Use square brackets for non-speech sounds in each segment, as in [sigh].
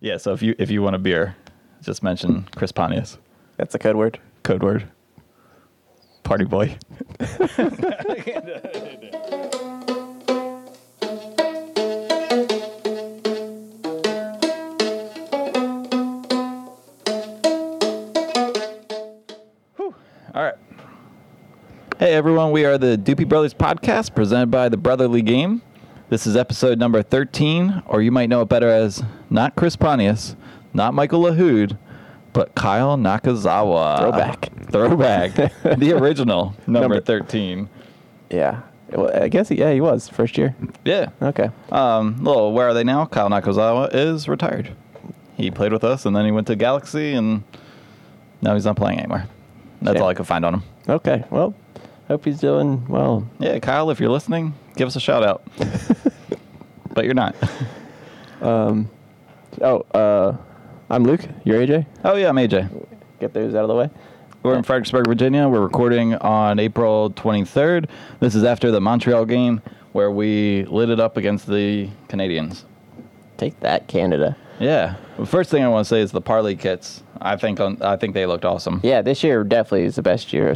Yeah, so if you if you want a beer, just mention Chris Pontius. That's a code word. Code word. Party boy. [laughs] All right. Hey everyone, we are the Doopy Brothers podcast presented by the Brotherly Game. This is episode number 13, or you might know it better as not Chris Pontius, not Michael Lahoud, but Kyle Nakazawa. Throwback. Throwback. [laughs] the original, number, Number- 13. Yeah. Well, I guess yeah, he was first year. Yeah. Okay. Um, little, where are they now? Kyle Nakazawa is retired. He played with us, and then he went to Galaxy, and now he's not playing anymore. That's Shame. all I could find on him. Okay. Well, hope he's doing well. Yeah, Kyle, if you're listening, give us a shout out. [laughs] but you're not. Oh, uh, I'm Luke. You're AJ. Oh yeah, I'm AJ. Get those out of the way. We're in Fredericksburg, Virginia. We're recording on April 23rd. This is after the Montreal game where we lit it up against the Canadians. Take that, Canada. Yeah. The first thing I want to say is the Parley kits. I think on, I think they looked awesome. Yeah, this year definitely is the best year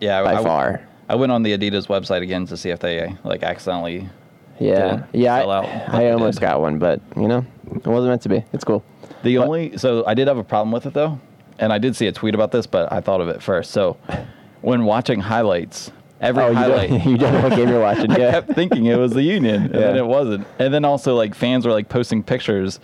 Yeah, by I, far. I went on the Adidas website again to see if they uh, like accidentally. Yeah, yeah. I, I almost did. got one, but you know, it wasn't meant to be. It's cool. The What? only so I did have a problem with it though, and I did see a tweet about this, but I thought of it first. So when watching highlights, every oh, you highlight. don't, [laughs] you don't know what game you're [laughs] watching. Yeah. I kept thinking it was the Union, and then it wasn't. And then also like fans were like posting pictures.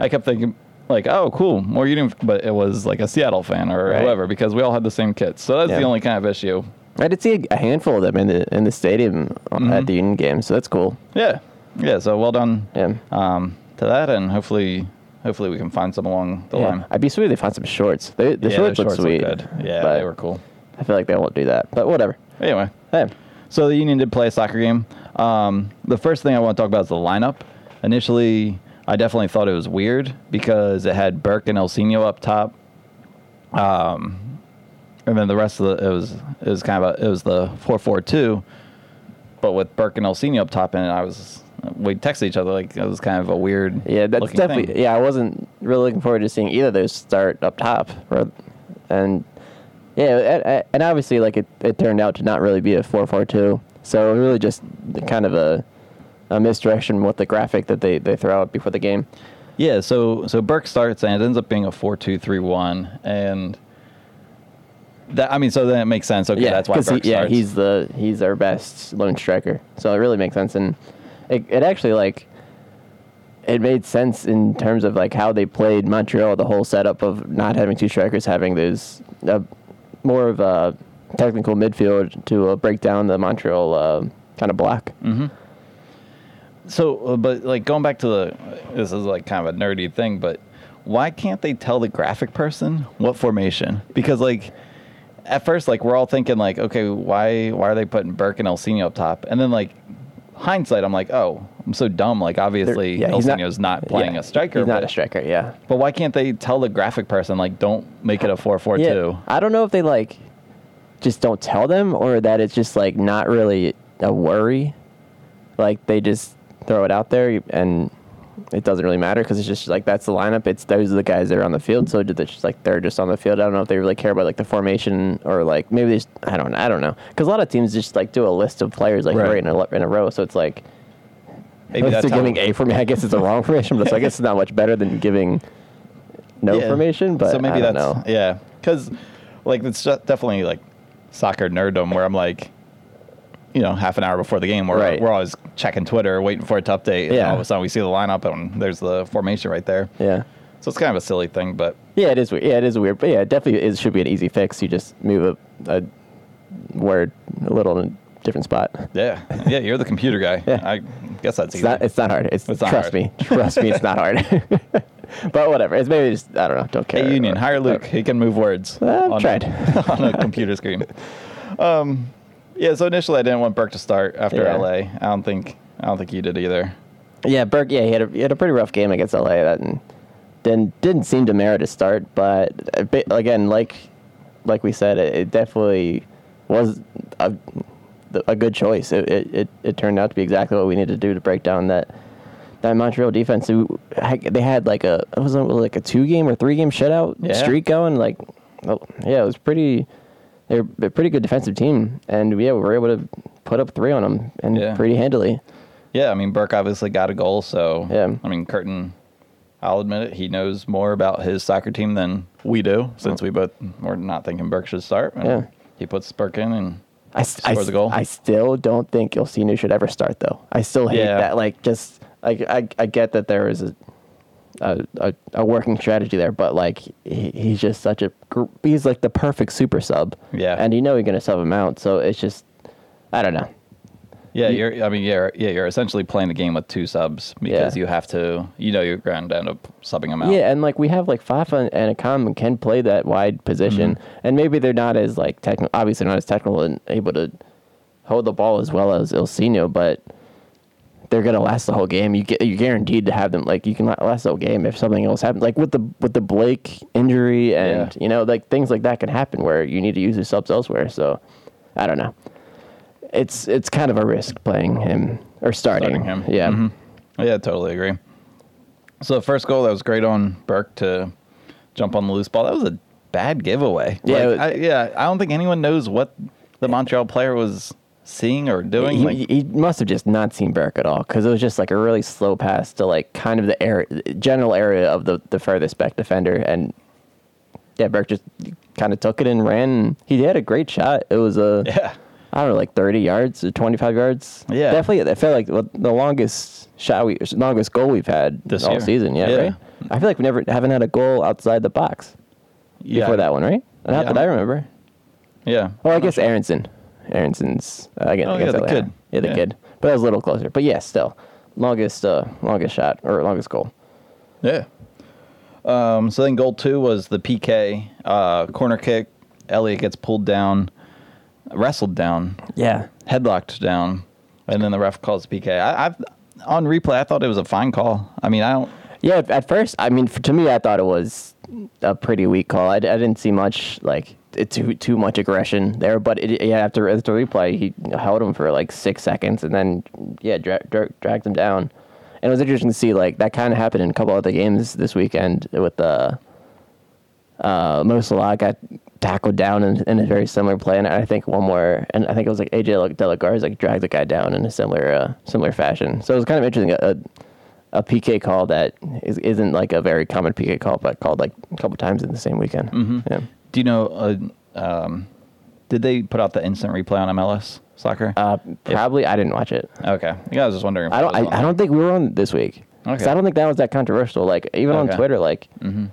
I kept thinking like, oh, cool, more Union, but it was like a Seattle fan or Right. whoever because we all had the same kits. So that's the only kind of issue. I did see a handful of them in the in the stadium Mm-hmm. at the Union game, so that's cool. Yeah, yeah. So well done Yeah. um, to that, and hopefully, hopefully we can find some along the yeah. line. I'd be sweet if they found some shorts. They, the yeah, shorts look sweet. good. Yeah, they were cool. I feel like they won't do that, but whatever. Anyway, Hey, So the Union did play a soccer game. Um, the first thing I want to talk about is the lineup. Initially, I definitely thought it was weird because it had Burke and Ilsinho up top. Um, and then the rest of the it was it was kind of a, it was the four four two, but with Burke and Ilsinho up top, and I was we texted each other like it was kind of a weird yeah, that's definitely. thing. Yeah, I wasn't really looking forward to seeing either of those start up top, and yeah, and obviously, like it, it turned out to not really be a four four two. So really, just kind of a a misdirection with the graphic that they they throw out before the game. Yeah, so so Burke starts and it ends up being a four two three one, and that I mean, so then it makes sense. Okay, that's why Burke he, yeah, starts. he's the he's our best lone striker, so it really makes sense, and it, it actually like it made sense in terms of like how they played Montreal, the whole setup of not having two strikers, having those uh, more of a technical midfield to uh, break down the Montreal uh, kind of block. Mm. So, uh, but like going back to the, this is like kind of a nerdy thing, but why can't they tell the graphic person what formation? Because like at first, like we're all thinking like, okay, why why are they putting Burke and Ilsinho up top? And then like hindsight, I'm like, oh, I'm so dumb. Like obviously, yeah, he's not- not, playing yeah, a striker. He's not but, a striker, yeah. But why can't they tell the graphic person like, don't make it a four four two? I don't know if they like just don't tell them or that it's just like not really a worry. Like they just throw it out there and it doesn't really matter because it's just like that's the lineup. It's those are the guys that are on the field. So it's just like they're just on the field. I don't know if they really care about like the formation or like maybe they just I don't I don't know because a lot of teams just like do a list of players like Right. right, in a in a row. So it's like Maybe that's giving a for me. I guess it's a wrong [laughs] formation, but so I guess it's not much better than giving no Yeah. formation. But so maybe that's know. yeah, because like it's definitely like soccer nerddom where I'm like, you know, half an hour before the game, we're Right. we're always checking Twitter, waiting for it to update, and Yeah. all of a sudden we see the lineup and there's the formation right there. Yeah. So it's kind of a silly thing, but Yeah, it is weird. Yeah, it is weird. But yeah, it definitely is, should be an easy fix. You just move a, a word a little in a different spot. yeah, yeah, you're the computer guy. [laughs] Yeah. I guess that's It's easy. not. It's not hard. It's, It's not trust hard. me. Trust me. It's not hard. [laughs] but whatever. It's maybe just I don't know. Don't care. Hey, Union, hire Luke. He can move words I've on, tried. [laughs] on a computer screen. Um, yeah. So initially, I didn't want Burke to start after Yeah. LA. I don't think I don't think you did either. Yeah, Burke. Yeah, he had a he had a pretty rough game against LA. That and didn't didn't seem to merit a start. But bit, again, like like we said, it, it definitely was a a good choice. It, it it it turned out to be exactly what we needed to do to break down that that Montreal defense, who they had like a it was like a two game or three game shutout Yeah. streak going. Like, oh, yeah, it was pretty. They're a pretty good defensive team, and yeah, we were able to put up three on them and Yeah. pretty handily. Yeah, I mean Burke obviously got a goal, so Yeah. I mean Curtin, I'll admit it, he knows more about his soccer team than we do, since we both were not thinking Burke should start. Yeah. he puts Burke in, and I, s- I Scores s- a goal. I still don't think Ilsinho should ever start though. I still hate Yeah. that. Like, just like I, I get that there is a, a, a, a working strategy there, but like he, he's just such a he's like the perfect super sub. Yeah. and you know you're gonna sub him out, so it's just I don't know. yeah, You- you're I mean yeah yeah you're essentially playing the game with two subs because Yeah. you have to you know you're going to end up subbing them out. Yeah, and like we have like Fafa and Accam can play that wide position, Mm-hmm. and maybe they're not as like technical, obviously not as technical and able to hold the ball as well as Ilsinho, but they're gonna last the whole game. You get you're guaranteed to have them like you can last the whole game if something else happens. Like with the with the Blake injury and Yeah. you know like things like that can happen where you need to use your subs elsewhere. So I don't know. It's it's kind of a risk playing him or starting, Starting him. Yeah. Mhm. Yeah, totally agree. So the first goal that was great on Burke to jump on the loose ball. That was a bad giveaway. Yeah, Like, was- I, yeah. I don't think anyone knows what the Montreal player was seeing or doing. He, like, he must have just not seen Burke at all because it was just like a really slow pass to like kind of the area, general area of the, the furthest back defender. And yeah, Burke just kind of took it and ran. And he had a great shot. It was a, [laughs] yeah. I don't know, like 30 yards or 25 yards. Yeah. Definitely, I felt like the longest shot, we, longest goal we've had This all year. season. Yeah, Yeah. right? I feel like we never haven't had a goal outside the box Yeah. before that one, right? Not Yeah. that I remember. Yeah. Well, I guess Aaronson. Aaronson's uh, again. Oh, against yeah, the kid. Yeah, the Yeah. kid. But that was a little closer. But yeah, still longest, uh, longest shot or longest goal. Yeah. Um, so then goal two was the PK uh, corner kick. Elliott gets pulled down, wrestled down, Yeah. headlocked down, and then the ref calls the PK. I, I've on replay, I thought it was a fine call. I mean, I don't. Yeah. at- first, I mean, for, to me, I thought it was a pretty weak call. I, I didn't see much like too too much aggression there. But it, yeah, after after replay, he held him for like six seconds and then yeah, dra- dra- dragged him down. And it was interesting to see like that kind of happened in a couple other games this weekend with the. uh, Mo Salah got tackled down in, in a very similar play, and I think one more, and I think it was like AJ De La Garza like dragged the guy down in a similar uh, similar fashion. So it was kind of interesting a, a PK call that is, isn't like a very common PK call, but called like a couple times in the same weekend. Mm-hmm. Yeah. Do you know? Uh, um, did they put out the instant replay on MLS soccer? Uh, probably I didn't watch it. okay. Yeah, I was just wondering. If I don't. I, I don't think we were on this week. Okay. I don't think that was that controversial. Like even on Twitter, like Mm-hmm.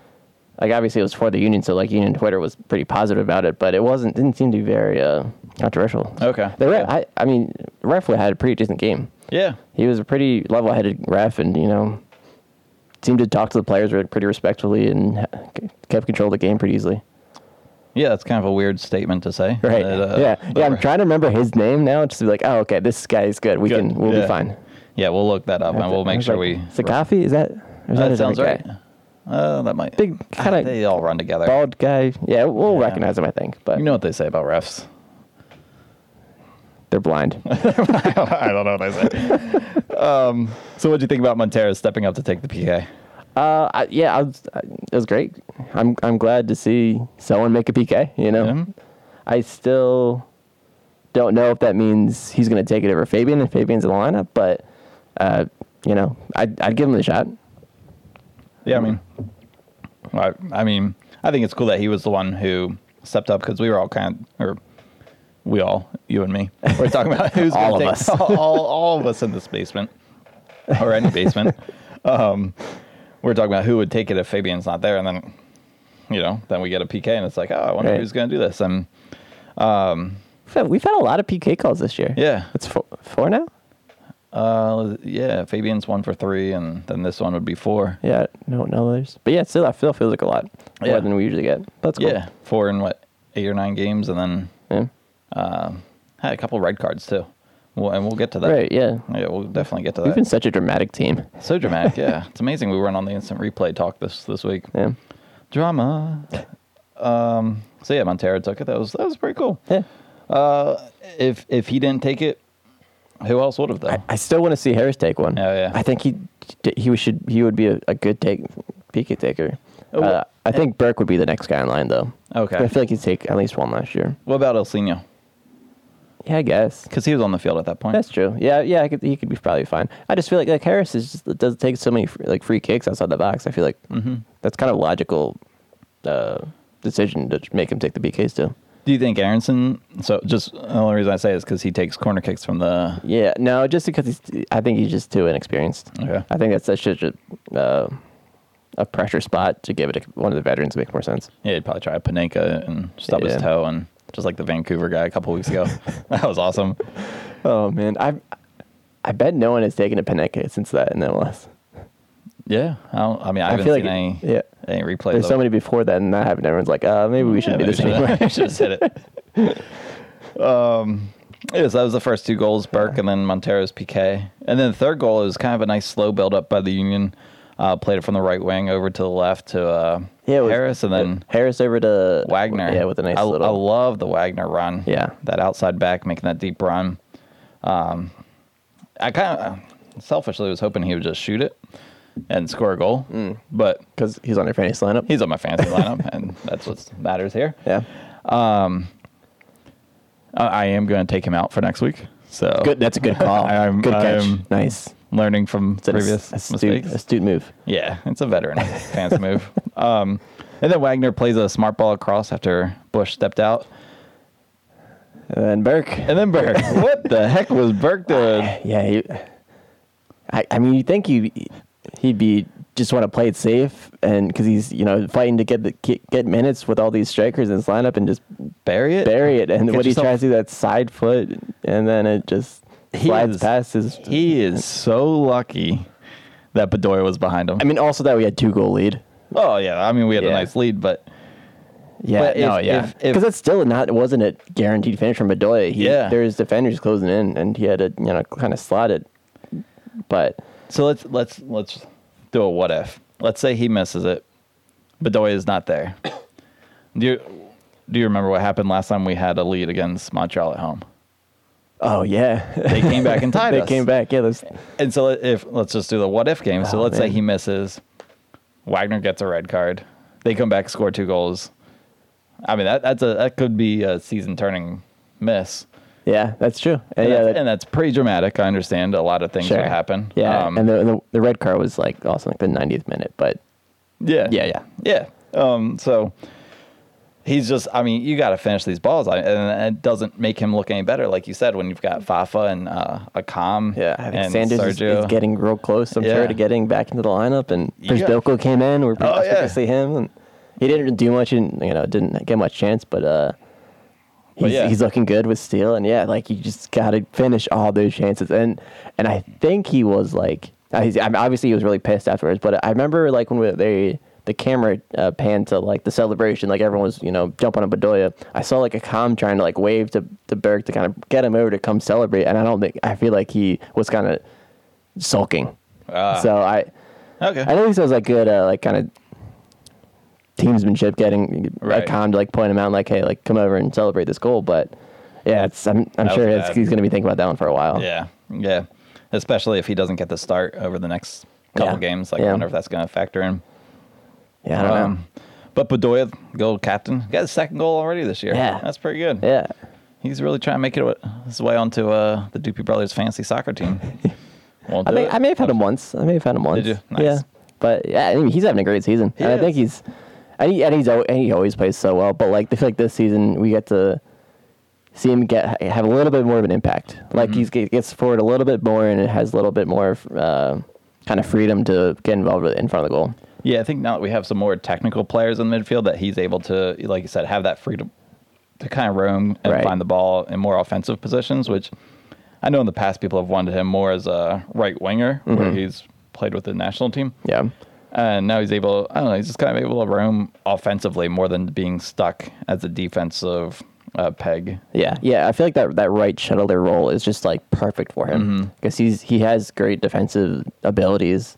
like obviously it was for the union, so like union Twitter was pretty positive about it, but it wasn't. Didn't seem to be very uh, controversial. Okay. The ref, Yeah. I, I mean, ref had a pretty decent game. Yeah. He was a pretty level-headed ref, and you know, seemed to talk to the players pretty respectfully and kept control of the game pretty easily. Yeah, that's kind of a weird statement to say. Right? that, uh, yeah. Yeah. I'm trying to remember his name now, just to be like, oh, okay, this guy is good. We Good. can, we'll Yeah. be fine. Yeah, we'll look that up and we'll make sure like, we. Sakafi is that? Is that that sounds right. guy? Uh, that might Big Ah, kinda They all run together. Bald guy. Yeah, we'll Yeah. recognize him, I think, but You know what they say about refs. they're blind. [laughs] I don't know what I say. [laughs] um, so, what do you think about Monteiro stepping up to take the PK? Uh, I, yeah, I was, I, it was great. I'm I'm glad to see someone make a PK. You know, Yeah. I still don't know if that means he's going to take it over Fabian and Fabian's in the lineup, but uh, you know, I'd I'd give him the shot. Yeah, I mean, I, I mean, I think it's cool that he was the one who stepped up because we were all kind of, or we all, you and me, we're talking about [laughs] who's All of take, us. [laughs] all, all, all of us in this basement or any basement. [laughs] um, we're talking about who would take it if Fabian's not there, and then, you know, then we get a PK, and it's like, oh, I wonder Right. who's going to do this. And We've had, we've had a lot of PK calls this year. yeah, it's four, four now. uh, yeah, Fabian's one for three, and then this one would be four. Yeah, no, no others. But yeah, still, I feel feels like a lot more than we usually get. That's cool. Yeah, four in what eight or nine games, and then Yeah. um, had a couple red cards too. Well, and we'll get to that. Right. Yeah. Yeah, we'll definitely get to that. We've been such a dramatic team. so dramatic. Yeah, [laughs] it's amazing. We weren't on the instant replay talk this this week. Yeah. Drama. Um. So yeah, Monteiro took it. That was that was pretty cool. Yeah. Uh, if if he didn't take it, Who else would have though? I, I still want to see Harris take one. Oh, yeah. I think he he should he would be a, a good take PK taker. Oh, Uh, I think Burke would be the next guy in line though. Okay. I feel like he'd take at least one last year. what about Ilsinho? Yeah, I guess. Because he was on the field at that point. That's true. Yeah, yeah, I could, he could be probably fine. I just feel like like Harris is just, does take so many fr- like free kicks outside the box. I feel like Mm-hmm. that's kind of logical uh, decision to make him take the PKs too. Do you think Aaronson? So just the only reason I say is because he takes corner kicks from the. Yeah, no, just because he's. I think he's just too inexperienced. Okay. I think that's such a uh, a pressure spot to give it to one of the veterans to make more sense. Yeah, he'd probably try a Panenka and stub Yeah. his toe, and just like the Vancouver guy a couple weeks ago. [laughs] [laughs] that was awesome. Oh man, I I bet no one has taken a Panenka since that in MLS. Yeah, I, don't, I mean, I, I haven't feel seen like any yeah. any replays. There's so many before that and that happened. Everyone's like, uh, maybe we shouldn't Yeah, do this anymore. [laughs] should- should have said it. um, yeah, so that was the first two goals, Burke and then Monteiro's PK. And then the third goal is kind of a nice slow build up by the Union. Uh, played it from the right wing over to the left to uh, Yeah, was- Harris and then Harris over to Wagner. Yeah, with a nice I, little. I love the Wagner run. Yeah. That outside back making that deep run. Um, I kind of selfishly was hoping he would just shoot it and score a goal. Mm. But because he's on your fantasy lineup. he's on my fantasy [laughs] lineup, and that's what matters here. yeah, I, I am going to take him out for next week. So good. That's a good call. [laughs] I'm- good catch. I'm- nice. Learning from It's previous astute, mistakes. astute move. Yeah, it's a veteran [laughs] fancy move. Um, and then Wagner plays a smart ball across after Bush stepped out. And then Burke. And then Burke. [laughs] what the heck was Burke doing? Yeah, he, I, I mean, you think he he'd be just want to play it safe, and because he's you know fighting to get the get, minutes with all these strikers in his lineup and just Bury it? bury it. And Get what he tries to do that side foot, and then it just slides is- past his. He is so lucky that Bedoya was behind him. I mean, also that we had two goal lead. oh, yeah. I mean, we had a nice lead, but Yeah, But no, if- yeah, because it's still not it wasn't a guaranteed finish from Bedoya. He, Yeah. there's defenders closing in, and he had to you know kind of slot it. But So let's let's let's do a what if. Let's say he misses it. Bedoya is not there. Do you do you remember what happened last time we had a lead against Montreal at home? Oh yeah, They came back and [laughs] tied they us. came back. Yeah, those, And so if let's just do the what if game. So Oh, let's say he misses. Wagner gets a red card. They come back, score two goals. I mean that that's a that could be a season turning miss. yeah, that's true. And, And yeah, that's, that- and that's pretty dramatic. I understand a lot of things sure. would happen. Yeah, Um, and the, the the red card was like also like the 90th minute, but Yeah. Yeah, yeah. Yeah. Um, so he's just, I mean, you got to finish these balls. I- And it doesn't make him look any better, like you said, when you've got Fafa and uh, Accam yeah, I think and Sanders is, Sergio. is getting real close. I'm Yeah. sure to getting back into the lineup, and got- Przybyłko came in. We're Oh, pretty yeah. to see him, and he didn't do much, and you know didn't get much chance, but uh. He's, yeah. he's looking good with steel, and yeah, like you just got to finish all those chances, and and I think he was like, uh, he's, I mean, obviously he was really pissed afterwards, but I remember like when we, they the camera uh, panned to like the celebration, like everyone was you know jumping on Bedoya. I saw like Accam trying to like wave to to Burke to kind of get him over to come celebrate, and I don't think I feel like he was kind of sulking. Ah. so I okay. I think it was like good, uh, like kind of teamsmanship, getting Right. Accam to like point him out, like, hey, like come over and celebrate this goal. But yeah, it's I'm, I'm sure it's, he's going to be thinking about that one for a while. Yeah. Yeah. Especially if he doesn't get the start over the next couple Yeah. games. Like, Yeah. I wonder if that's going to factor in. Yeah, I don't Um, But Bedoya, goal captain, got his second goal already this year. Yeah. That's pretty good. Yeah, He's really trying to make it his way onto uh, the Doopy Brothers fantasy soccer team. [laughs] I it. I may have had him once. I may have had him once. you? Nice. Yeah, but yeah, I mean, he's having a great season, He and I think he's. And, he, and he's and he always plays so well, but like I feel like this season we get to see him get have a little bit more of an impact. Like Mm-hmm. he gets forward a little bit more, and it has a little bit more uh, kind of freedom to get involved in front of the goal. Yeah, I think now that we have some more technical players in the midfield that he's able to, like you said, have that freedom to kind of roam and Right. find the ball in more offensive positions, which I know in the past people have wanted him more as a right winger Mm-hmm. where he's played with the national team. Yeah. And now he's able, I don't know, he's just kind of able to roam offensively more than being stuck as a defensive uh, peg. Yeah, yeah. I feel like that that right shuttler role is just like perfect for him Mm-hmm. because he's he has great defensive abilities,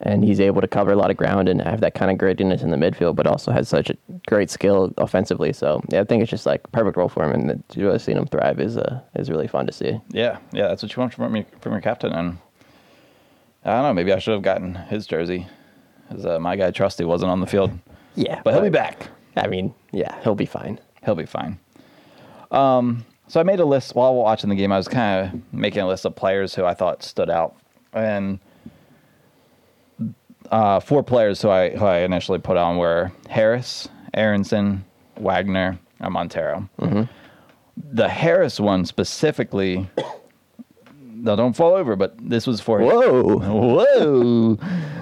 and he's able to cover a lot of ground and have that kind of grittiness in the midfield, but also has such a great skill offensively. So yeah, I think it's just like perfect role for him, and to really seeing him thrive is uh, is really fun to see. Yeah, yeah, that's what you want from your, from your captain. And I don't know, maybe I should have gotten his jersey, as uh, my guy Trusty wasn't on the field. Yeah, But he'll be back. I mean, yeah, he'll be fine. He'll be fine. Um, so I made a list while watching the game. I was kind of making a list of players who I thought stood out, and uh, four players who I who I initially put on were Harris, Aaronson, Wagner, and Monteiro. The Harris one specifically. No, don't fall over. But this was for his- Whoa. Whoa.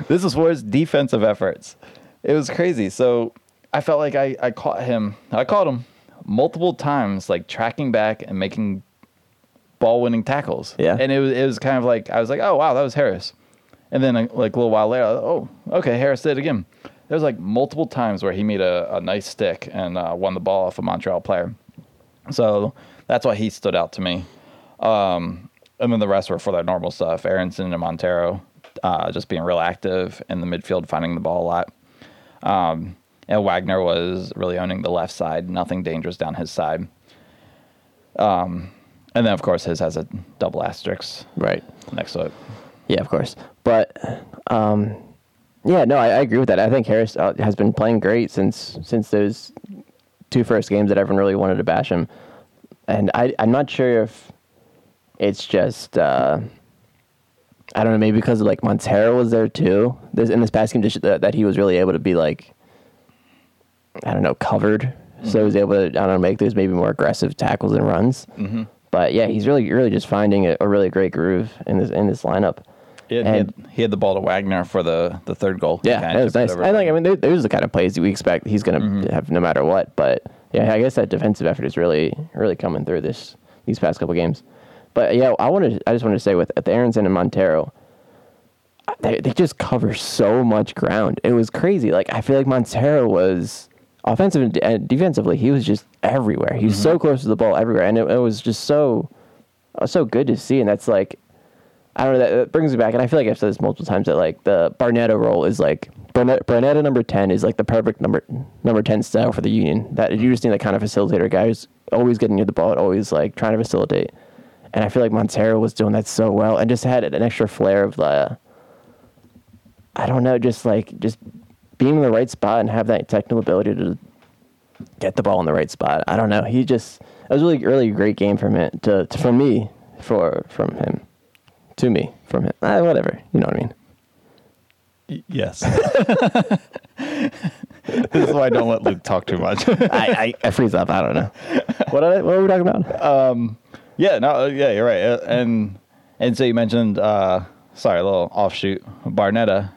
this was for his defensive efforts. It was crazy. So I felt like I, I caught him. I caught him multiple times, like tracking back and making ball winning tackles. Yeah. And it was, it was kind of like, I was like, oh, wow, that was Harris. And then like a little while later, oh, okay, Harris did it again. There was like multiple times where he made a, a nice stick and uh, won the ball off a Montreal player. So that's why he stood out to me. Um, and then the rest were for their normal stuff. Aaronson and Monteiro uh, just being real active in the midfield, finding the ball a lot. Um, and Wagner was really owning the left side, nothing dangerous down his side. Um, and then, of course, his has a double asterisk Right. next to it. Yeah, of course. But um, yeah, no, I, I agree with that. I think Harris uh, has been playing great since since those two first games that everyone really wanted to bash him. And I, I'm not sure if it's just uh, I don't know, maybe because like Monteiro was there too. This in this past game that, that he was really able to be like I don't know covered, so he was able to I don't know make those maybe more aggressive tackles and runs. Mm-hmm. But yeah, he's really really just finding a, a really great groove in this in this lineup. Yeah, he, And- had, he had the ball to Wagner for the, the third goal. Yeah, that was nice. I like. I mean, those are the kind of plays that we expect he's going to have no matter what. But yeah, I guess that defensive effort is really, really coming through this these past couple games. But yeah, I wanted. I just wanted to say with the Aaronson and Monteiro, they they just cover so much ground. It was crazy. Like I feel like Monteiro was offensive and defensively. He was just everywhere. He was so close to the ball everywhere, and it, it was just so uh, so good to see. And that's like I don't know. That, that brings me back, and I feel like I've said this multiple times that like the Barnetta role is like Barnett, Barnetta number ten is like the perfect number number ten style for the Union. That you just need that kind of facilitator guy who's always getting near the ball, always like trying to facilitate. And I feel like Monteiro was doing that so well, and just had an extra flair of the. I don't know, just like just being in the right spot and have that technical ability to get the ball in the right spot. I don't know. He just it was really really great game from it to, to me for from him to me from him. Ah, whatever, you know what I mean. Y- Yes. [laughs] this is why I don't let Luke talk too much. [laughs] I, I, I freeze up. I don't know. What are, what are we talking about? Um, yeah, no, uh, yeah, you're right. Uh, And and so you mentioned, uh, sorry, a little offshoot. Barnetta.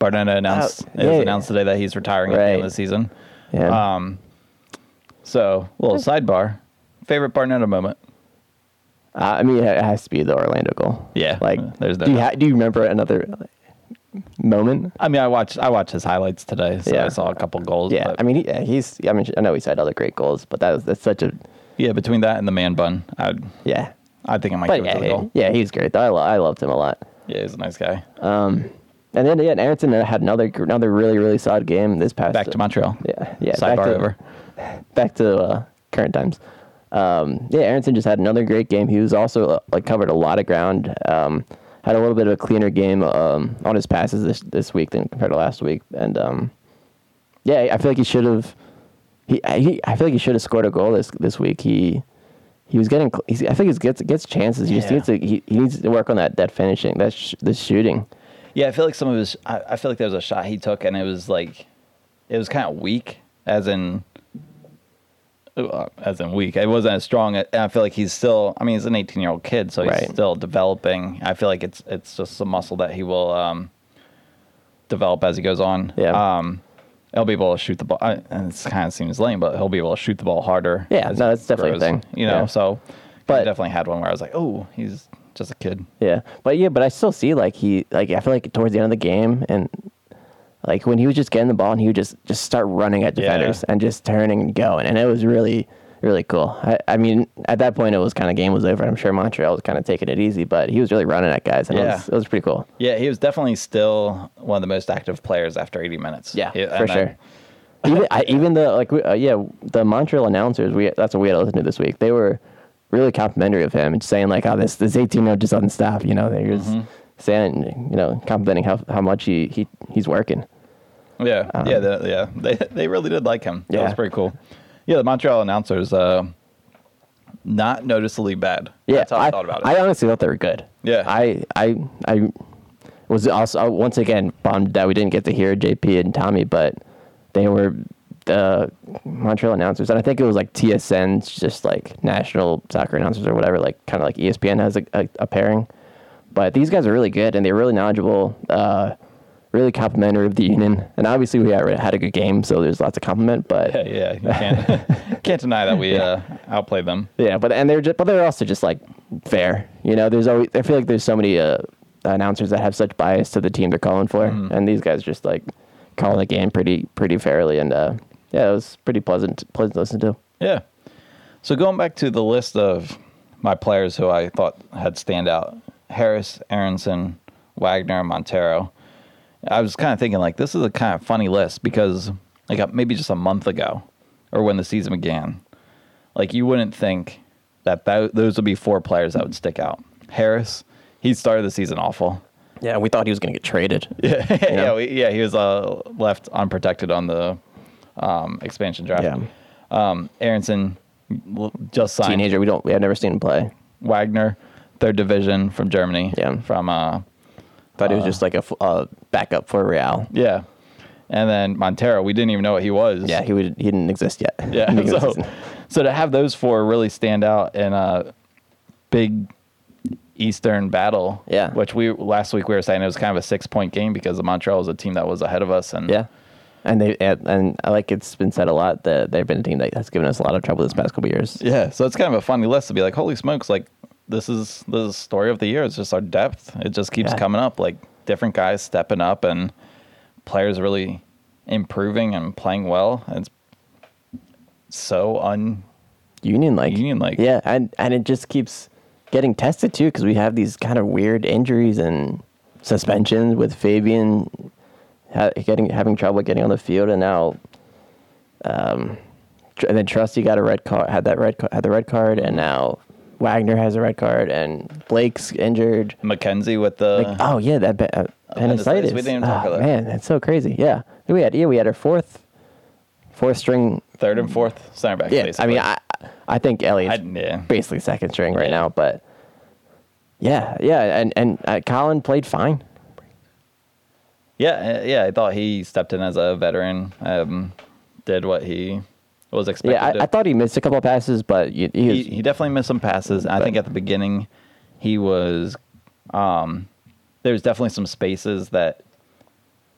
Barnetta announced Oh, it was yeah. announced today that he's retiring at the end of the season. yeah. Um, so little sidebar. Favorite Barnetta moment. Uh, I mean, it has to be the Orlando goal. Yeah, Like, there's no do you ha- do you remember another moment? I mean, I watched I watched his highlights today, so Yeah. I saw a couple goals. Yeah, I mean, he, yeah, he's. I mean, I know he's had other great goals, but that was that's such a yeah, between that and the man bun, I'd yeah. I think I might But give it yeah, to the goal. yeah, he's great. I, lo- I loved him a lot. Yeah, he's a nice guy. Um, and then yeah, Aaronson had another another really really solid game this past. Back to Montreal. Yeah, yeah. Sidebar back to, over. [laughs] Back to uh, current times. Um, yeah, Aaronson just had another great game. He was also uh, like covered a lot of ground. Um, had a little bit of a cleaner game um, on his passes this this week than compared to last week. And um, yeah, I feel like he should have. He, he I feel like he should have scored a goal this this week. He he was getting. He's, I think he gets gets chances. He just needs to. He, he needs to work on that that finishing. That sh- the shooting. Yeah, I feel like some of his. I, I feel like there was a shot he took, and it was like, it was kind of weak, as in, as in weak. It wasn't as strong. And I feel like he's still. I mean, he's an 18 year old kid, so he's Right. still developing. I feel like it's it's just a muscle that he will um, develop as he goes on. Yeah. Um, he'll be able to shoot the ball, I- and it kind of seems lame, but he'll be able to shoot the ball harder. Yeah, no, that's definitely a thing. You know, Yeah. so. But- I definitely had one where I was like, oh, he's just a kid. Yeah, but yeah, but I still see like he like I feel like towards the end of the game and like when he was just getting the ball and he would just just start running at Yeah. defenders and just turning and going and it was really really cool. I, I mean, at that point, it was kind of game was over. I'm sure Montreal was kind of taking it easy, but he was really running at guys, and it, was, it was pretty cool. Yeah, he was definitely still one of the most active players after 80 minutes. Yeah, He- for and I- sure. even I, even the like we, uh, yeah the Montreal announcers we that's what we had to listen to this week. They were really complimentary of him and saying like, "Oh, this this 18 year old just doesn't stop." You know, they're just Mm-hmm. Saying you know complimenting how how much he, he he's working. Yeah, yeah, the, yeah. They they really did like him. Yeah, That was Um, pretty cool. Yeah, the Montreal announcers, uh, not noticeably bad. Yeah, That's how I, thought about it. I honestly thought they were good. Yeah. I I I was also uh, once again bummed that we didn't get to hear JP and Tommy, but they were the Montreal announcers, and I think it was like TSN's just like national soccer announcers or whatever, like kind of like ESPN has a, a, a pairing. But these guys are really good and they're really knowledgeable, uh, really complimentary of the union, and obviously we had had a good game, so there's lots of compliment. But yeah, yeah, you can't [laughs] can't deny that we uh, outplayed them. Yeah, but and they're just, but they're also just like fair. You know, there's always I feel like there's so many uh, announcers that have such bias to the team they're calling for, Mm-hmm. and these guys just like calling the game pretty pretty fairly, and uh, yeah, it was pretty pleasant pleasant to listen to. Yeah. So going back to the list of my players who I thought had stand out, Harris, Aaronson, Wagner, Monteiro. I was kind of thinking like this is a kind of funny list because like uh, maybe just a month ago or when the season began, like you wouldn't think that th- those would be four players that would stick out. Harris, he started the season awful. Yeah, we thought he was going to get traded. [laughs] Yeah, yeah, know? we, yeah. He was uh, left unprotected on the um, expansion draft. Yeah. Um, Aaronson just signed. Teenager, we don't we have never seen him play. Wagner, third division from Germany. Yeah. From uh, Thought he was just like a uh, backup for Real. yeah, and then Monteiro, we didn't even know what he was. Yeah, he would he didn't exist yet. yeah. Beginning of the So, so to have those four really stand out in a big Eastern battle. Yeah. Which we last week we were saying it was kind of a six point game because the Montreal was a team that was ahead of us and yeah. And they and, and I like it's been said a lot that they've been a team that has given us a lot of trouble this past couple years. Yeah, so it's kind of a funny list to be like, holy smokes, like this is the story of the year. It's just our depth. It just keeps Yeah. coming up, like different guys stepping up and players really improving and playing well. It's so un. union like Union like. yeah and and it just keeps getting tested too because we have these kind of weird injuries and suspensions with fabian ha- getting having trouble getting on the field and now um tr- and then trusty got a red card had that red card had the red card and now wagner has a red card and blake's injured McKenzie with the. like, oh yeah that ba- uh, Appendicitis. We didn't talk Ah, about man that's so crazy yeah we had yeah we had our fourth fourth string Third and fourth center back. yeah, basically. I mean, I I think Elliott's I- yeah. basically second string right Yeah. now, but yeah, yeah, and and uh, Collin played fine. yeah, uh, yeah. I thought he stepped in as a veteran. Um, did what he was expected. Yeah. I, I thought he missed a couple of passes, but he, he, was, he, he definitely missed some passes. I think at the beginning, he was. Um, there was definitely some spaces that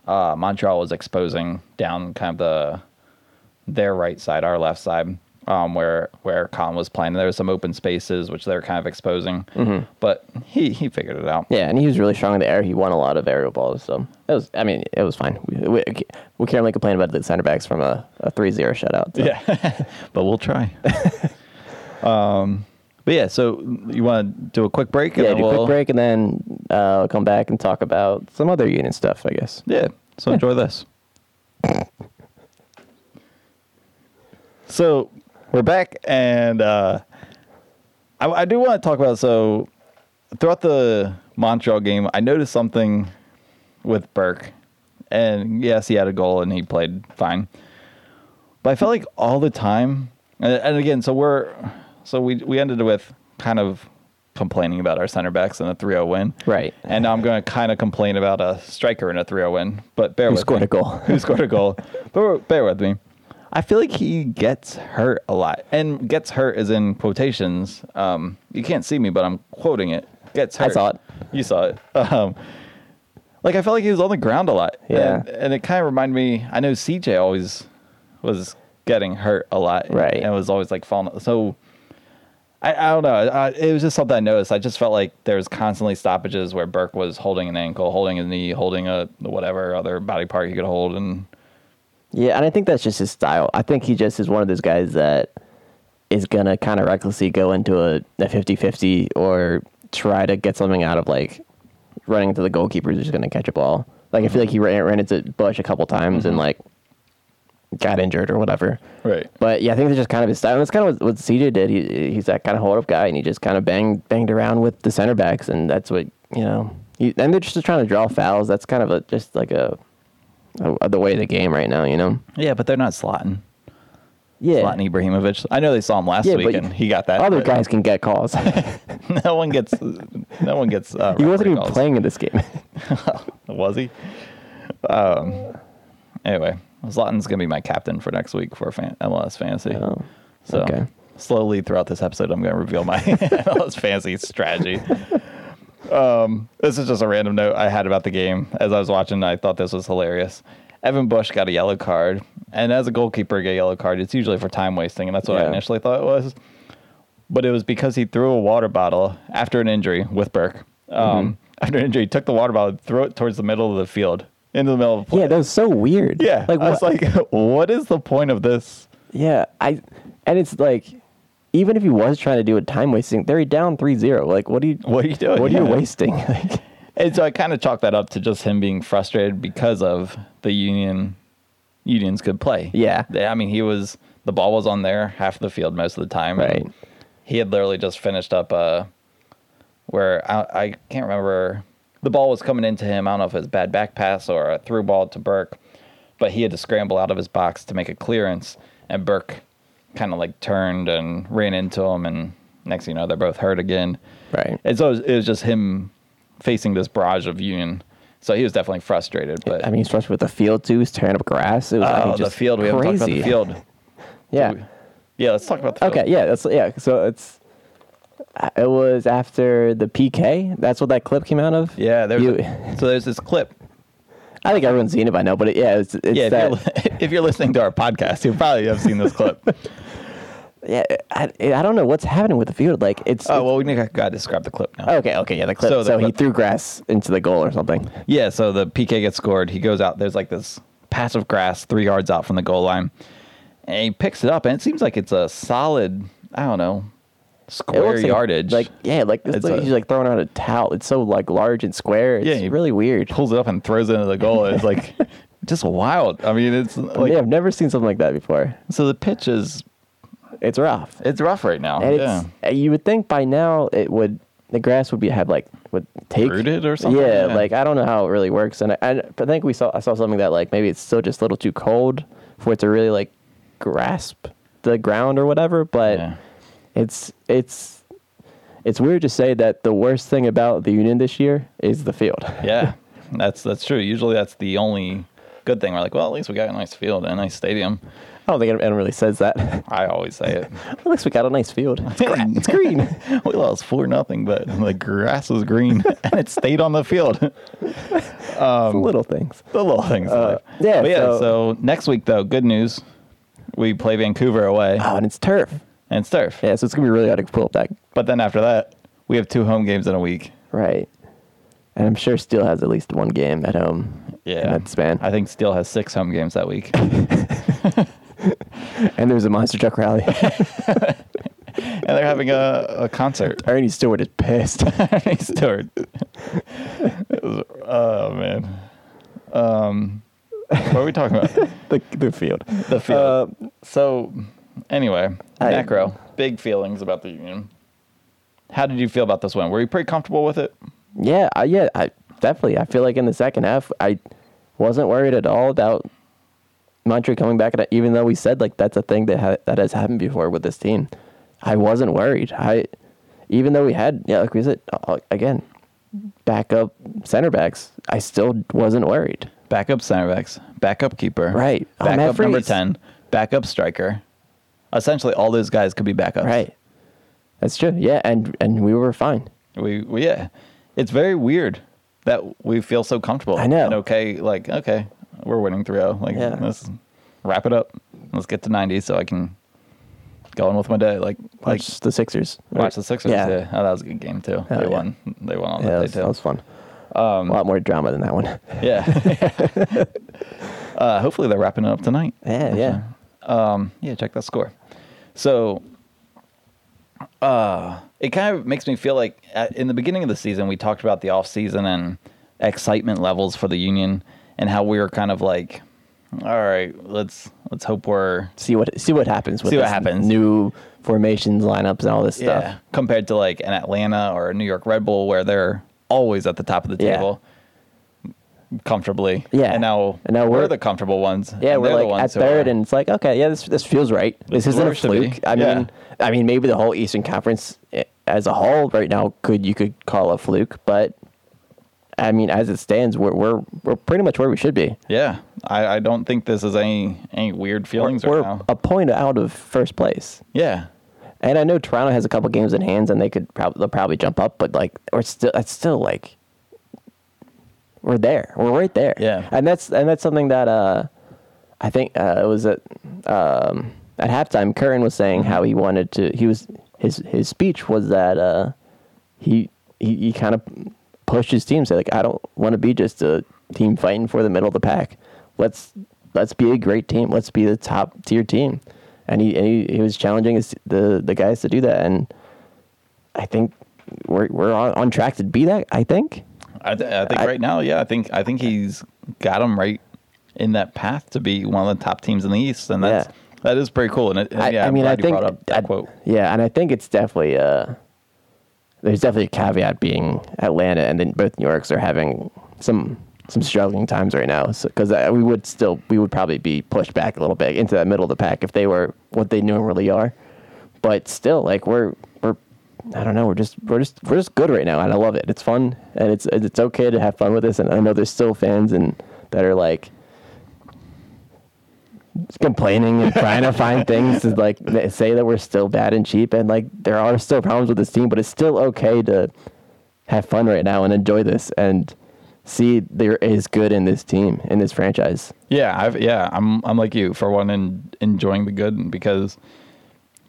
uh, Montreal was exposing down kind of the their right side, our left side, um, where where Collin was playing. There was some open spaces which they were kind of exposing, but he he figured it out. yeah, and he was really strong in the air. He won a lot of aerial balls, so it was. I mean, it was fine. We, we, we can't really complain about the center backs from a, a 3-0 shutout. so. Yeah, [laughs] but we'll try. [laughs] um, but yeah, so you want to do a quick break? yeah. Do a we'll- quick break, and then uh, I'll come back and talk about some other union stuff. I guess. Yeah. So enjoy this. [laughs] So we're back, and uh, I, I do want to talk about. So throughout the Montreal game, I noticed something with Burke, and yes, he had a goal and he played fine. But I felt like all the time, and, and again, so we're so we we ended with kind of complaining about our center backs in a 3-0 win. Right. And now I'm going to kind of complain about a striker in a 3-0 win, but bear Who with scored me. a goal. Who scored a goal. [laughs] But bear with me. I feel like he gets hurt a lot. And gets hurt is in quotations. Um, you can't see me, but I'm quoting it. Gets I saw it. You saw it. [laughs] Um, like I felt like he was on the ground a lot. Yeah. And, and it kind of reminded me. I know CJ always was getting hurt a lot. Right. And was always like falling. So I, I don't know. I, it was just something I noticed. I just felt like there was constantly stoppages where Burke was holding an ankle, holding a knee, holding a whatever other body part he could hold, and Yeah, and I think that's just his style. I think he just is one of those guys that is gonna kind of recklessly go into a, a 50-50 or try to get something out of like running into the goalkeeper who's just gonna catch a ball. Like I feel like he ran, ran into Bush a couple times and mm-hmm. like got injured or whatever. Right. But yeah, I think that's just kind of his style. And that's kind of what, what CJ did. He, he's that kind of hold up guy, and he just kind of banged banged around with the center backs, and that's what you know. He, and they're just trying to draw fouls. That's kind of a just like a, a the way of the game right now, you know. Yeah, but they're not slotting. Yeah. Zlatan Ibrahimovic. I know they saw him last Yeah, week and he got that. Other guys can get calls. [laughs] no one gets. No one gets. Uh, he wasn't even calls. playing in this game. [laughs] Was he? Um. Anyway, Zlatan's gonna be my captain for next week for fan- MLS fantasy. Oh, so okay. slowly throughout this episode, I'm gonna reveal my [laughs] MLS fantasy strategy. Um, this is just a random note I had about the game as I was watching. I thought this was hilarious. Evan Bush got a yellow card, and as a goalkeeper, get a yellow card. It's usually for time wasting, and that's what I initially thought it was. But it was because he threw a water bottle after an injury with Burke. Um, Mm-hmm. After an injury, he took the water bottle, threw it towards the middle of the field, into the middle of the play. yeah, that was so weird. yeah. like I was like, [laughs] what is the point of this? Yeah, I and it's like even if he was trying to do a time wasting, they're down 3-0. Like what are you What are you doing? What are you wasting? [laughs] Like And so I kind of chalk that up to just him being frustrated because of the union unions could play. Yeah. They- I mean, he was the ball was on there half of the field most of the time. Right. He had literally just finished up uh where I, I can't remember the ball was coming into him. I don't know if it was a bad back pass or a through ball to Burke, but he had to scramble out of his box to make a clearance, and Burke kind of like turned and ran into him, and next thing you know, they're both hurt again. Right. And so it was, it was just him facing this barrage of Union. So he was definitely frustrated. But I mean, he's frustrated with the field too. He's tearing up grass. It was I oh, mean, the just field. We haven't talked about the field. [laughs] Yeah. Yeah, let's talk about the field. Okay. Yeah. That's yeah. So it's uh, it was after the PK. That's what that clip came out of. Yeah, there's You- a, so there's this clip. I think everyone's seen it by now, but it, yeah, it's, it's Yeah, if that. you're, [laughs] if you're listening to our podcast, you probably have seen this clip. [laughs] yeah, I, I don't know what's happening with the field. Like it's. oh it's- well, we gotta describe the clip now. Okay. Okay. Yeah. The clip. So So, the he threw grass into the goal or something. Yeah, so the PK gets scored. He goes out. There's like this patch of grass three yards out from the goal line, and he picks it up, and it seems like it's a solid. I don't know, square like- yardage. Like yeah, like this It's like a- he's like throwing out a towel. It's so like large and square. It's Yeah, he really weird. pulls it up and throws it into the goal. It's like [laughs] just wild. I mean, it's like yeah, I've never seen something like that before. so the pitch is It's rough. it's rough right now. And yeah. you would think by now it would the grass would be have like would take Rooted or something? Yeah, Yeah. like I don't know how it really works, and I, I I think we saw I saw something that like maybe it's still just a little too cold for it to really like grasp the ground or whatever. But Yeah. It's it's it's weird to say that the worst thing about the Union this year is the field. [laughs] Yeah, that's that's true. Usually that's the only good thing. We're like, well, at least we got a nice field and a nice stadium. I don't think anyone really says that. [laughs] I always say it. At least we got a nice field. It's, [laughs] gra- it's green. we lost four nothing, but the grass was green and it stayed on the field. little things. the little things. Uh, yeah, But yeah. So, so- next week though, good news. We play Vancouver away Oh, and it's turf. And it's turf. Yeah, so it's gonna be really hard to pull up that But then after that, we have two home games in a week. Right. And I'm sure Steel has at least one game at home Yeah, in that span. I think Steel has six home games that week. [laughs] and there's a monster truck rally. [laughs] and they're having a, a concert. Earnie Stewart is pissed. [laughs] Earnie Stewart. Was- oh man. Um, what are we talking about? the, the field. The field. Uh, so, anyway, I- macro, big feelings about the union. How did you feel about this one? Were you pretty comfortable with it? Yeah, I, yeah, I definitely. I feel like in the second half, I wasn't worried at all about Montreal coming back. At, even though we said like that's a thing that ha- that has happened before with this team, I wasn't worried. I even though we had yeah, like we said uh, again, backup center backs, I still wasn't worried. Backup center backs, backup keeper, Right. Backup number ten, backup striker. Essentially, all those guys could be backups. Right. That's true. Yeah, and and we were fine. We, we yeah, it's very weird that we feel so comfortable. I know. And okay, like okay, we're winning 3-0. Like Yeah. let's wrap it up. Let's get to ninety so I can go on with my day. Like like Watch the Sixers. watch the Sixers. Yeah. Yeah. Oh, that was a good game too. Hell they yeah. won. They won on Yeah, that was, day that was fun. a lot more drama than that one. [laughs] Yeah. [laughs] uh, hopefully they're wrapping it up tonight. Yeah, yeah. Um, yeah, check that score. So uh, it kind of makes me feel like at, in the beginning of the season we talked about the off season and excitement levels for the union and how we were kind of like all right let's let's hope we're See what see what happens with See what this happens. new formations, lineups, and all this stuff. yeah compared to like an Atlanta or a New York Red Bull where they're always at the top of the Yeah. Comfortably Yeah. and now, And now we're, we're- the comfortable ones Yeah, we're like ones at third, and it's like, okay, yeah, this this feels right. This This is isn't a it should be. fluke. I Yeah. mean, I mean, maybe the whole Eastern Conference eh, as a whole right now could you could call a fluke, but I mean, as it stands, we're we're we're pretty much where we should be. yeah I, I don't think this is any any weird feelings we're right now a point out of first place. yeah And I know Toronto has a couple games in hands, and they could probably they'll probably jump up, but like we're still that's still like we're there, we're right there. Yeah. and that's and that's something that uh, I think uh, it was at um, at halftime. Curtin was saying how he wanted to. He was his his speech was that uh, he he, he kind of pushed his team, say like I don't want to be just a team fighting for the middle of the pack. Let's let's be a great team. Let's be the top tier team. And he and he, he was challenging his, the the guys to do that. And I think we're we're on, on track to be that. I think. I, th- I think I- right now, yeah, I think I think he's got him right in that path to be one of the top teams in the East, and that's Yeah. that is pretty cool. And it, I, yeah, I mean, I think up that quote. Yeah, and I think it's definitely uh, there's definitely a caveat being Atlanta and then both New Yorks are having some some struggling times right now. So because we would still we would probably be pushed back a little bit into that middle of the pack if they were what they normally are. But still, like we're I don't know, we're just we're just we're just good right now, and I love it. It's fun, and it's it's okay to have fun with this. And I know there's still fans and that are like complaining and trying to [laughs] find things to like say that we're still bad and cheap and like there are still problems with this team but it's still okay to have fun right now and enjoy this and see there is good in this team in this franchise Yeah, I've yeah, I'm I'm like you for one in enjoying the good because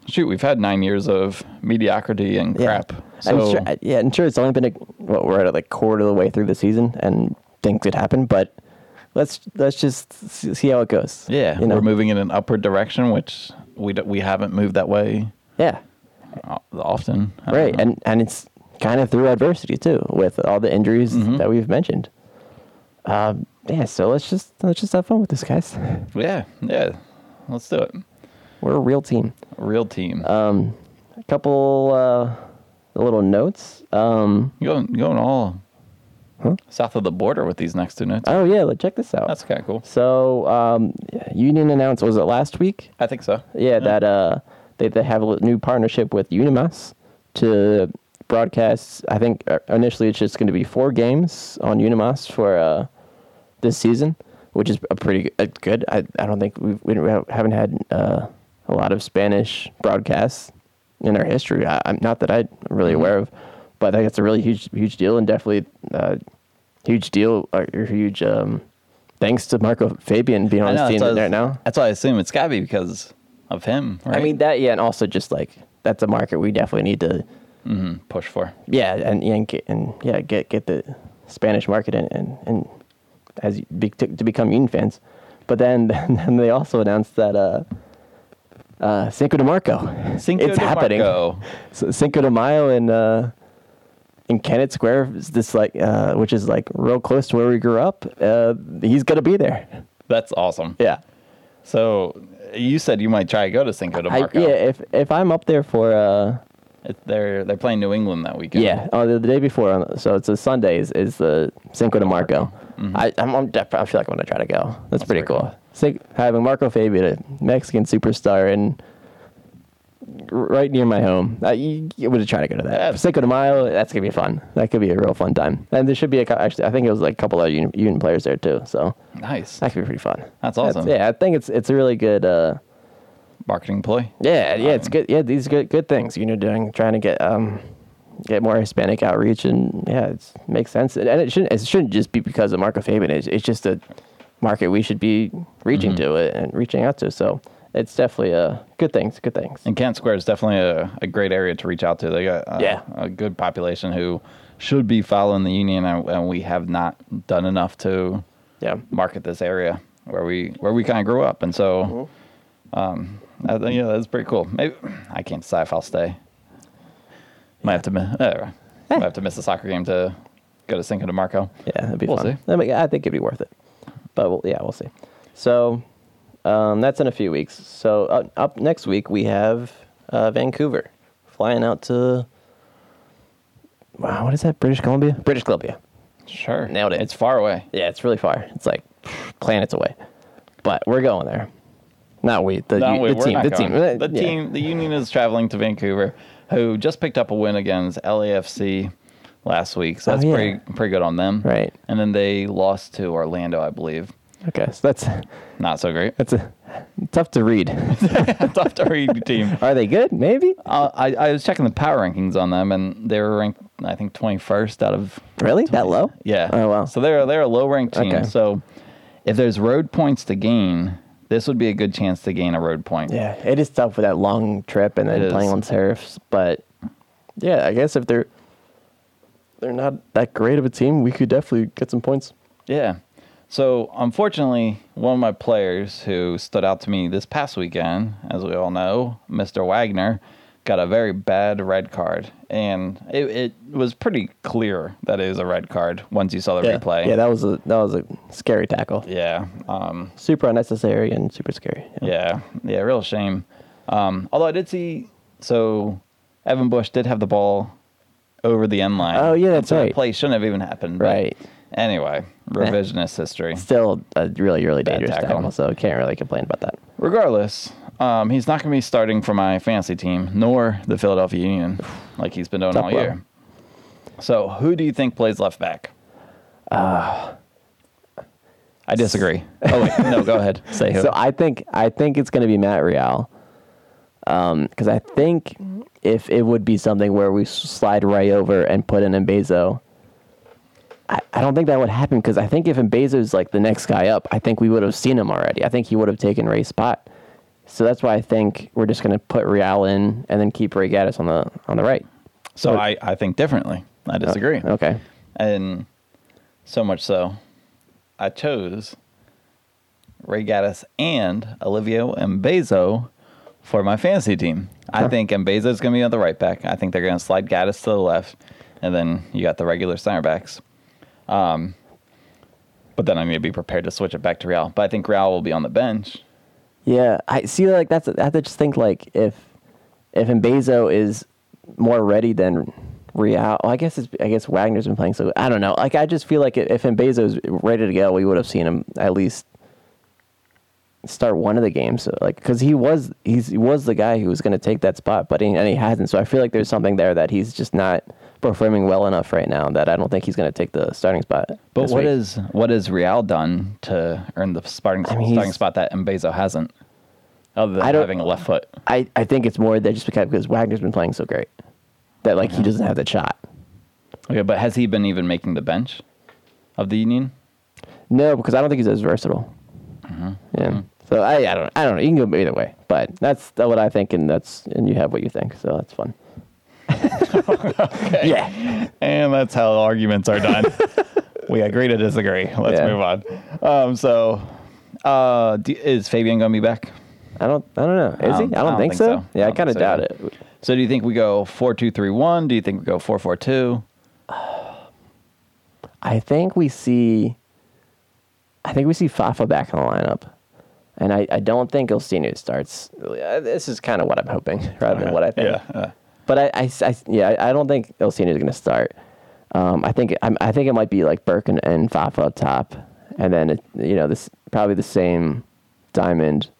shoot, we've had nine years of mediocrity and crap. I'm sure, yeah I'm sure it's only been a what we're at like quarter of the way through the season and things could happen but let's let's just see how it goes yeah, you know we're moving in an upward direction, which we d- we haven't moved that way yeah often. I right and and it's kind of through adversity too with all the injuries Mm-hmm. that we've mentioned um yeah so let's just let's just have fun with this guys yeah, yeah, let's do it. We're a real team A real team. um a couple uh little notes um you going you going all Huh? south of the border with these next two notes. oh yeah let's check this out That's kind of cool. so um union announced was it last week I think so. yeah, that uh they, they have a new partnership with UniMás to broadcast i think uh, initially it's just going to be four games on UniMás for uh this season which is a pretty good i, I don't think we've, we haven't had uh, a lot of spanish broadcasts in our history I, i'm not that i'm really Mm-hmm. aware of but i think it's a really huge huge deal and definitely uh huge deal or, or huge um thanks to marco fabian being on know, team that's right now That's why I assume it's got to be because of him. Right? I mean that, yeah, and also just like that's a market we definitely need to, Mhm, push for. yeah, and yeah, and, get, and yeah, get get the Spanish market and and, and as be, to, to become Union fans. But then [laughs] then they also announced that uh, uh, Cinco de Marco, Cinco it's de happening. Marco. So Cinco de Mayo in uh, in Kennett Square is this like uh, which is like real close to where we grew up. Uh, he's gonna be there. That's awesome. Yeah. So you said you might try to go to Cinco de I, Marco. yeah, if if I'm up there for uh, they're they're playing New England that weekend. Yeah, oh, the, the day before, so it's a Sunday is, is the Cinco de Marco. I I'm, I'm def- I feel like I'm gonna try to go. That's, pretty very cool. Cin- having Marco Fabian, a Mexican superstar, and right near my home. I you, you would try to go to that. Yeah. Cinco de Mayo, that's gonna be fun. That could be a real fun time. And there should be a actually, I think it was like a couple of union, union players there too. So Nice. that could be pretty fun. That's awesome. yeah, I think it's it's a really good. Uh, Marketing ploy. yeah, yeah, it's Um, good. Yeah, these good good things you know doing trying to get um get more Hispanic outreach and yeah, it makes sense. And it shouldn't it shouldn't just be because of Marco Fabian. It's, it's just a market we should be reaching Mm-hmm. to it and reaching out to. So it's definitely uh good things, good things. And Kennett Square is definitely a, a great area to reach out to. They got uh, Yeah. a good population who should be following the union, and, and we have not done enough to Yeah. market this area where we where we kind of grew up. And so, Mm-hmm. um, I that's pretty cool. Maybe I can't decide if I'll stay. Might have to miss. Uh, might have to miss the soccer game to go to Cinco de Marco. Yeah, that'd be We'll fun. see. I think it'd be worth it. But we'll, yeah, we'll see. So um, that's in a few weeks. So uh, up next week we have uh, Vancouver flying out to. Wow, what is that? British Columbia. British Columbia. Sure, Nailed it. It's far away. Yeah, it's really far. It's like planets away, but we're going there. Not we. The, No, you- we- the team. The going. team. The yeah. team. The Union is traveling to Vancouver, who just picked up a win against LAFC last week. So Oh, that's yeah. pretty pretty good on them. Right. And then they lost to Orlando, I believe. Okay, so that's Not so great. that's a, tough to read. [laughs] Tough to read team. [laughs] Are they good? Maybe. Uh, I, I was checking the power rankings on them, and they were ranked, I think, 21st out of. Really? That low? Yeah. Oh wow. So they're they're a low ranked team. Okay. So if there's road points to gain, this would be a good chance to gain a road point. Yeah, it is tough with that long trip and then It playing is. on turfs. But yeah, I guess if they're they're not that great of a team, we could definitely get some points. Yeah. So unfortunately, one of my players who stood out to me this past weekend, as we all know, Mr. Wagner, got a very bad red card, and it, it was pretty clear that it was a red card once you saw the Yeah, replay. yeah, that was a that was a scary tackle. Yeah. Um, Super unnecessary and super scary. yeah. Yeah. Real shame. Um, although I did see, so Evan Bush did have the ball over the end line. Oh, yeah, that's so right. That play shouldn't have even happened. but Right. Anyway, revisionist history. Still a really really Bad dangerous tackle. tackle. so can't really complain about that. Regardless, um, he's not going to be starting for my fantasy team, nor the Philadelphia Union, [sighs] like he's been doing Tough all blow. year. So, who do you think plays left back? I disagree. [laughs] Oh wait, no, go ahead. [laughs] Say who. So I think I think it's going to be Matt Real, Um, because I think if it would be something where we slide Ray over and put in Mbaizo, I, I don't think that would happen because I think if Mbaizo's like the next guy up, I think we would have seen him already. I think he would have taken Ray's spot. So that's why I think we're just going to put Real in and then keep Ray Gaddis on the on the right. so I, I think differently. I uh, disagree. Okay. And so much so, I chose Ray Gaddis and Olivier Mbaizo for my fantasy team. I think Mbaizo is going to be on the right back. I think they're going to slide Gaddis to the left, and then you got the regular center backs. Um, but then I'm going to be prepared to switch it back to Real. But I think Real will be on the bench. Yeah, I see. Like that's I have to just think like if if Mbaizo is more ready than Real, well, I guess it's, I guess Wagner's been playing so. I don't know. Like I just feel like if Mbezo is ready to go, we would have seen him at least start one of the games. Like because he was he's, he was the guy who was going to take that spot, but he, and he hasn't. So I feel like there's something there that he's just not performing well enough right now that I don't think he's going to take the starting spot. But what week. is what has Real done to earn the starting, I mean, starting spot that Mbaizo hasn't? Other than I don't- having a left foot. I, I think it's more that just because, because Wagner's been playing so great that like he doesn't have the shot. Okay, but has he been even making the bench of the Union? No, because I don't think he's as versatile. Mm-hmm. Yeah. Mm-hmm. So I, I don't I don't know. You can go either way, but that's what I think, and that's and you have what you think, so that's fun. [laughs] Yeah. And that's how arguments are done. [laughs] we agree to disagree. Let's Yeah. move on. Um, so, uh, do, is Fabian going to be back? I don't I don't know. Is I he? don't- I don't, think, so. Yeah, I, don't kind of so doubt it. So, do you think we go four two three one? Do you think we go four four two? [sighs] I think we see. I think we see Fafa back in the lineup, and I, I don't think Ilsinho starts. Uh, This is kind of what I'm hoping, [laughs] rather than what I think. Yeah. uh, But I, I, I- yeah, I- I don't think Ilsinho is going to start. Um, I think I'm, I think it might be like Burke and, and Fafa up top, and then it, you know this probably the same diamond,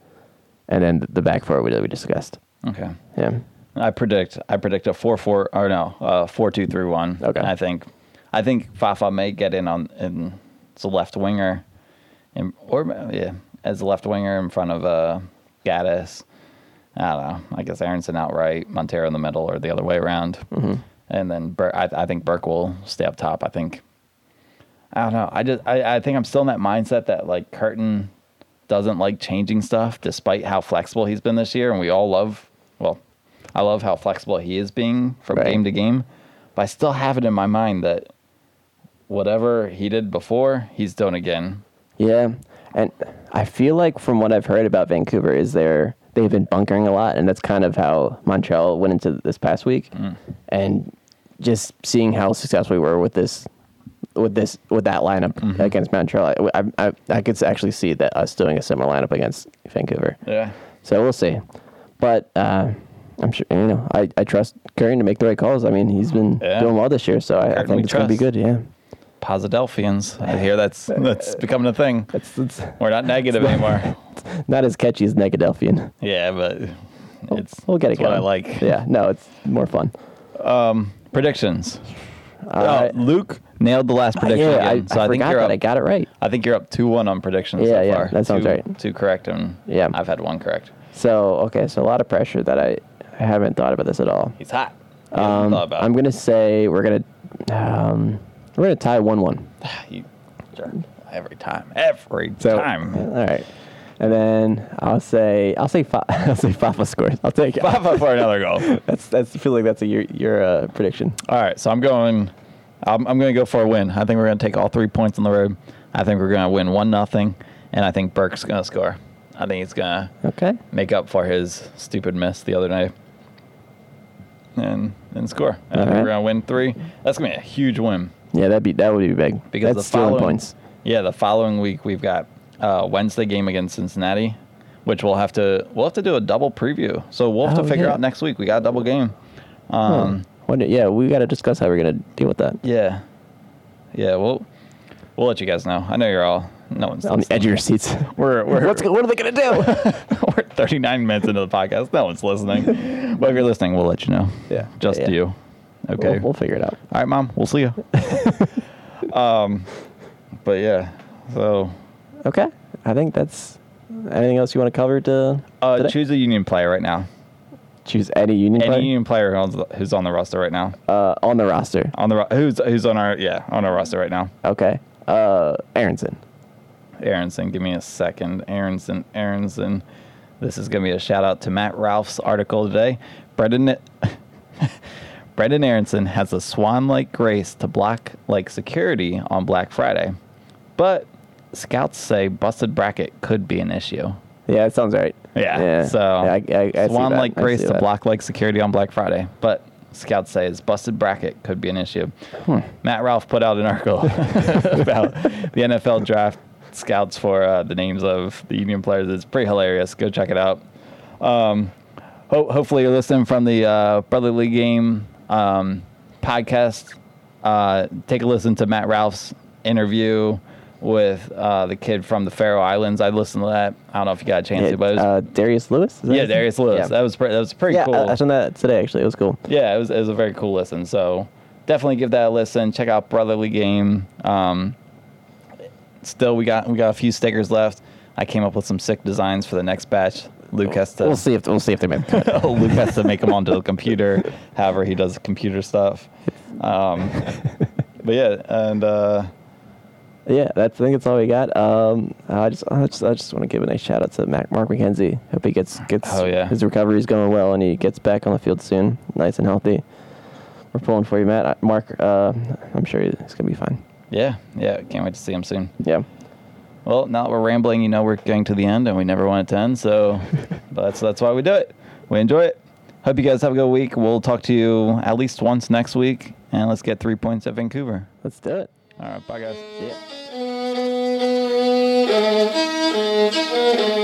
and then the, the back four we, that we discussed. okay. Yeah, I predict. I predict a four four or no, uh, four two three one. Okay. I think. I think Fafa may get in on in as a left winger, in, or yeah, as a left winger in front of uh, Gaddis. I don't know. I guess Aaronson outright, Monteiro in the middle, or the other way around. Mm-hmm. And then Bur- I, I think Burke will stay up top. I think. I don't know. I just I, I think I'm still in that mindset that like Curtin doesn't like changing stuff, despite how flexible he's been this year, and we all love. Well, I love how flexible he is being from Right. game to game, but I still have it in my mind that whatever he did before, he's done again. yeah, and I feel like from what I've heard about Vancouver is they're they've been bunkering a lot, and that's kind of how Montreal went into this past week. Mm. And just seeing how successful we were with this, with this, with that lineup Mm-hmm. against Montreal, I, I, I could actually see that us doing a similar lineup against Vancouver. Yeah. So we'll see. But uh, I'm sure you know I, I trust Curry to make the right calls. I mean he's been Yeah. doing well this year, so I, I think it's gonna be good. Yeah, Posidelphians. I hear that's [laughs] that's becoming a thing. it's, it's We're not negative anymore. [laughs] not as catchy as Negadelphian. Yeah, but it's We'll get it what I like. Yeah, no, it's more fun. Predictions. All Oh. Luke nailed the last prediction yeah, I, so I I, think you're up. I got it right. I think you're up two one on predictions Yeah, so yeah, far. that sounds two, right. Two correct, and Yeah. I've had one correct. So okay, so a lot of pressure that I, I haven't thought about this at all. He's hot. Um, I'm gonna say we're gonna um, we're gonna tie one one. [sighs] You- sure. every time, every So time. all right, and then I'll say I'll say Fa- [laughs] I'll say Fafa scores. I'll take it. Papa for another goal. [laughs] That's that's I feel like that's a your your uh, prediction. All right, so I'm going. I'm, I'm going to go for a win. I think we're going to take all three points on the road. I think we're going to win one nothing, and I think Burke's going to score. I think he's going to Okay. make up for his stupid miss the other night, and and score. I think right. we're going to win three. That's going to be a huge win Yeah, that'd be that would be big because that's the following stealing points. Yeah, the following week we've got uh, Wednesday game against Cincinnati, which we'll have to we'll have to do a double preview. So we'll have Oh, to figure yeah. out next week. We got a double game. Um, What, yeah, we got to discuss how we're gonna deal with that. Yeah. Yeah, we'll we'll let you guys know. I know you're all no one's On the edge of your seats. [laughs] We're we're What's, what are they gonna do? [laughs] we're 39 minutes into the podcast. No one's listening. but if you're listening, we'll let you know. Yeah. Just Yeah, yeah. you. Okay. We'll, we'll figure it out. all right, mom. We'll see you. [laughs] um, but yeah. So Okay. I think that's. Anything else you want to cover? To uh, today? choose a union player right now. choose any union Any player union player who's, who's on the roster right now. uh, on the roster. On the ro- who's who's on our yeah on our roster right now. Okay. Uh, Aaronson. Aaronson, give me a second. Aaronson, Aaronson. This is going to be a shout out to Matt Ralph's article today. Brendan, [laughs] Brendan Aaronson has a swan like grace to block like security on Black Friday, but scouts say busted bracket could be an issue. Yeah, it sounds right. Yeah. So yeah, I, I, I swan like grace to block like security on Black Friday, but scouts say his busted bracket could be an issue. Hmm. Matt Ralph put out an article [laughs] [laughs] about the NFL draft scouts for uh, the names of the Union players. It's pretty hilarious. Go check it out. Um, ho- hopefully, you're listening from the uh, Brotherly Game um, podcast. Uh, take a listen to Matt Ralph's interview with uh, the kid from the Faroe Islands. I listened to that. I don't know if you got a chance Yeah, to, but it was, uh, Darius Lewis. Is that yeah. Darius Lewis. Yeah. That was pre- that was pretty yeah, cool. I, I listened to that today. Actually, it was cool. Yeah, it was, it was a very cool listen. So definitely give that a listen. Check out Brotherly Game. Um, still, we got we got a few stickers left. I came up with some sick designs for the next batch. Luke has to We'll see if we'll see if they make. [laughs] the cut. Luke has to make them onto the computer. However, he does computer stuff. Um, [laughs] but yeah, and uh, yeah, that's I think that's all we got. Um, I just I just I just want to give a nice shout out to Mac, Mark McKenzie. Hope he gets gets Oh, yeah. his recovery is going well and he gets back on the field soon, nice and healthy. We're pulling for you, Matt. Mark, uh, I'm sure he's gonna be fine. yeah, yeah, can't wait to see him soon. Yeah. Well, now that we're rambling, you know we're getting to the end, and we never want it to end. So but [laughs] that's that's why we do it. We enjoy it. Hope you guys have a good week. We'll talk to you at least once next week, and let's get three points at Vancouver. Let's do it. All right, bye guys. See ya. [laughs]